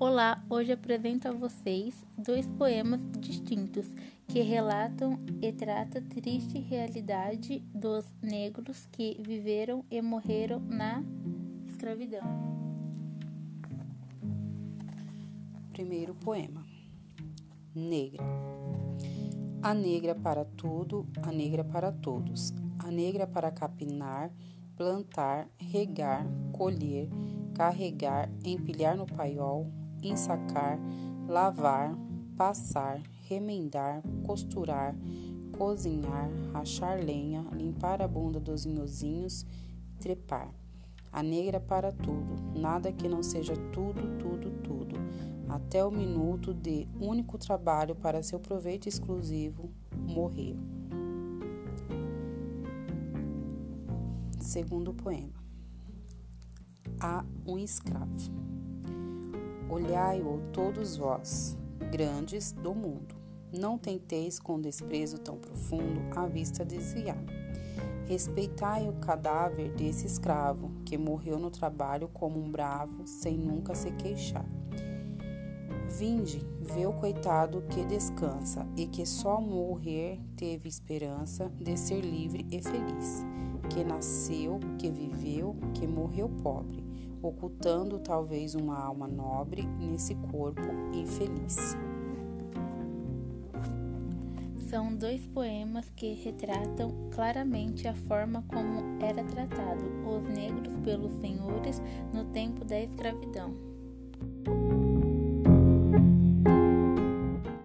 Olá, hoje apresento a vocês dois poemas distintos que relatam e tratam a triste realidade dos negros que viveram e morreram na escravidão. Primeiro poema: Negra. A negra para tudo, a negra para todos, a negra para capinar, plantar, regar, colher, carregar, empilhar no paiol, ensacar, lavar, passar, remendar, costurar, cozinhar, rachar lenha, limpar a bunda dos inhozinhos, trepar. A negra para tudo, nada que não seja tudo, tudo, tudo, até o minuto de único trabalho para seu proveito exclusivo, morrer. Segundo poema. Há um escravo. Olhai-o todos vós, grandes do mundo. Não tenteis com desprezo tão profundo a vista desviar. Respeitai o cadáver desse escravo que morreu no trabalho como um bravo, sem nunca se queixar. Vinde, vê o coitado que descansa e que só morrer teve esperança de ser livre e feliz, que nasceu, que viveu, que morreu pobre, ocultando talvez uma alma nobre nesse corpo infeliz. São dois poemas que retratam claramente a forma como era tratado os negros pelos senhores no tempo da escravidão.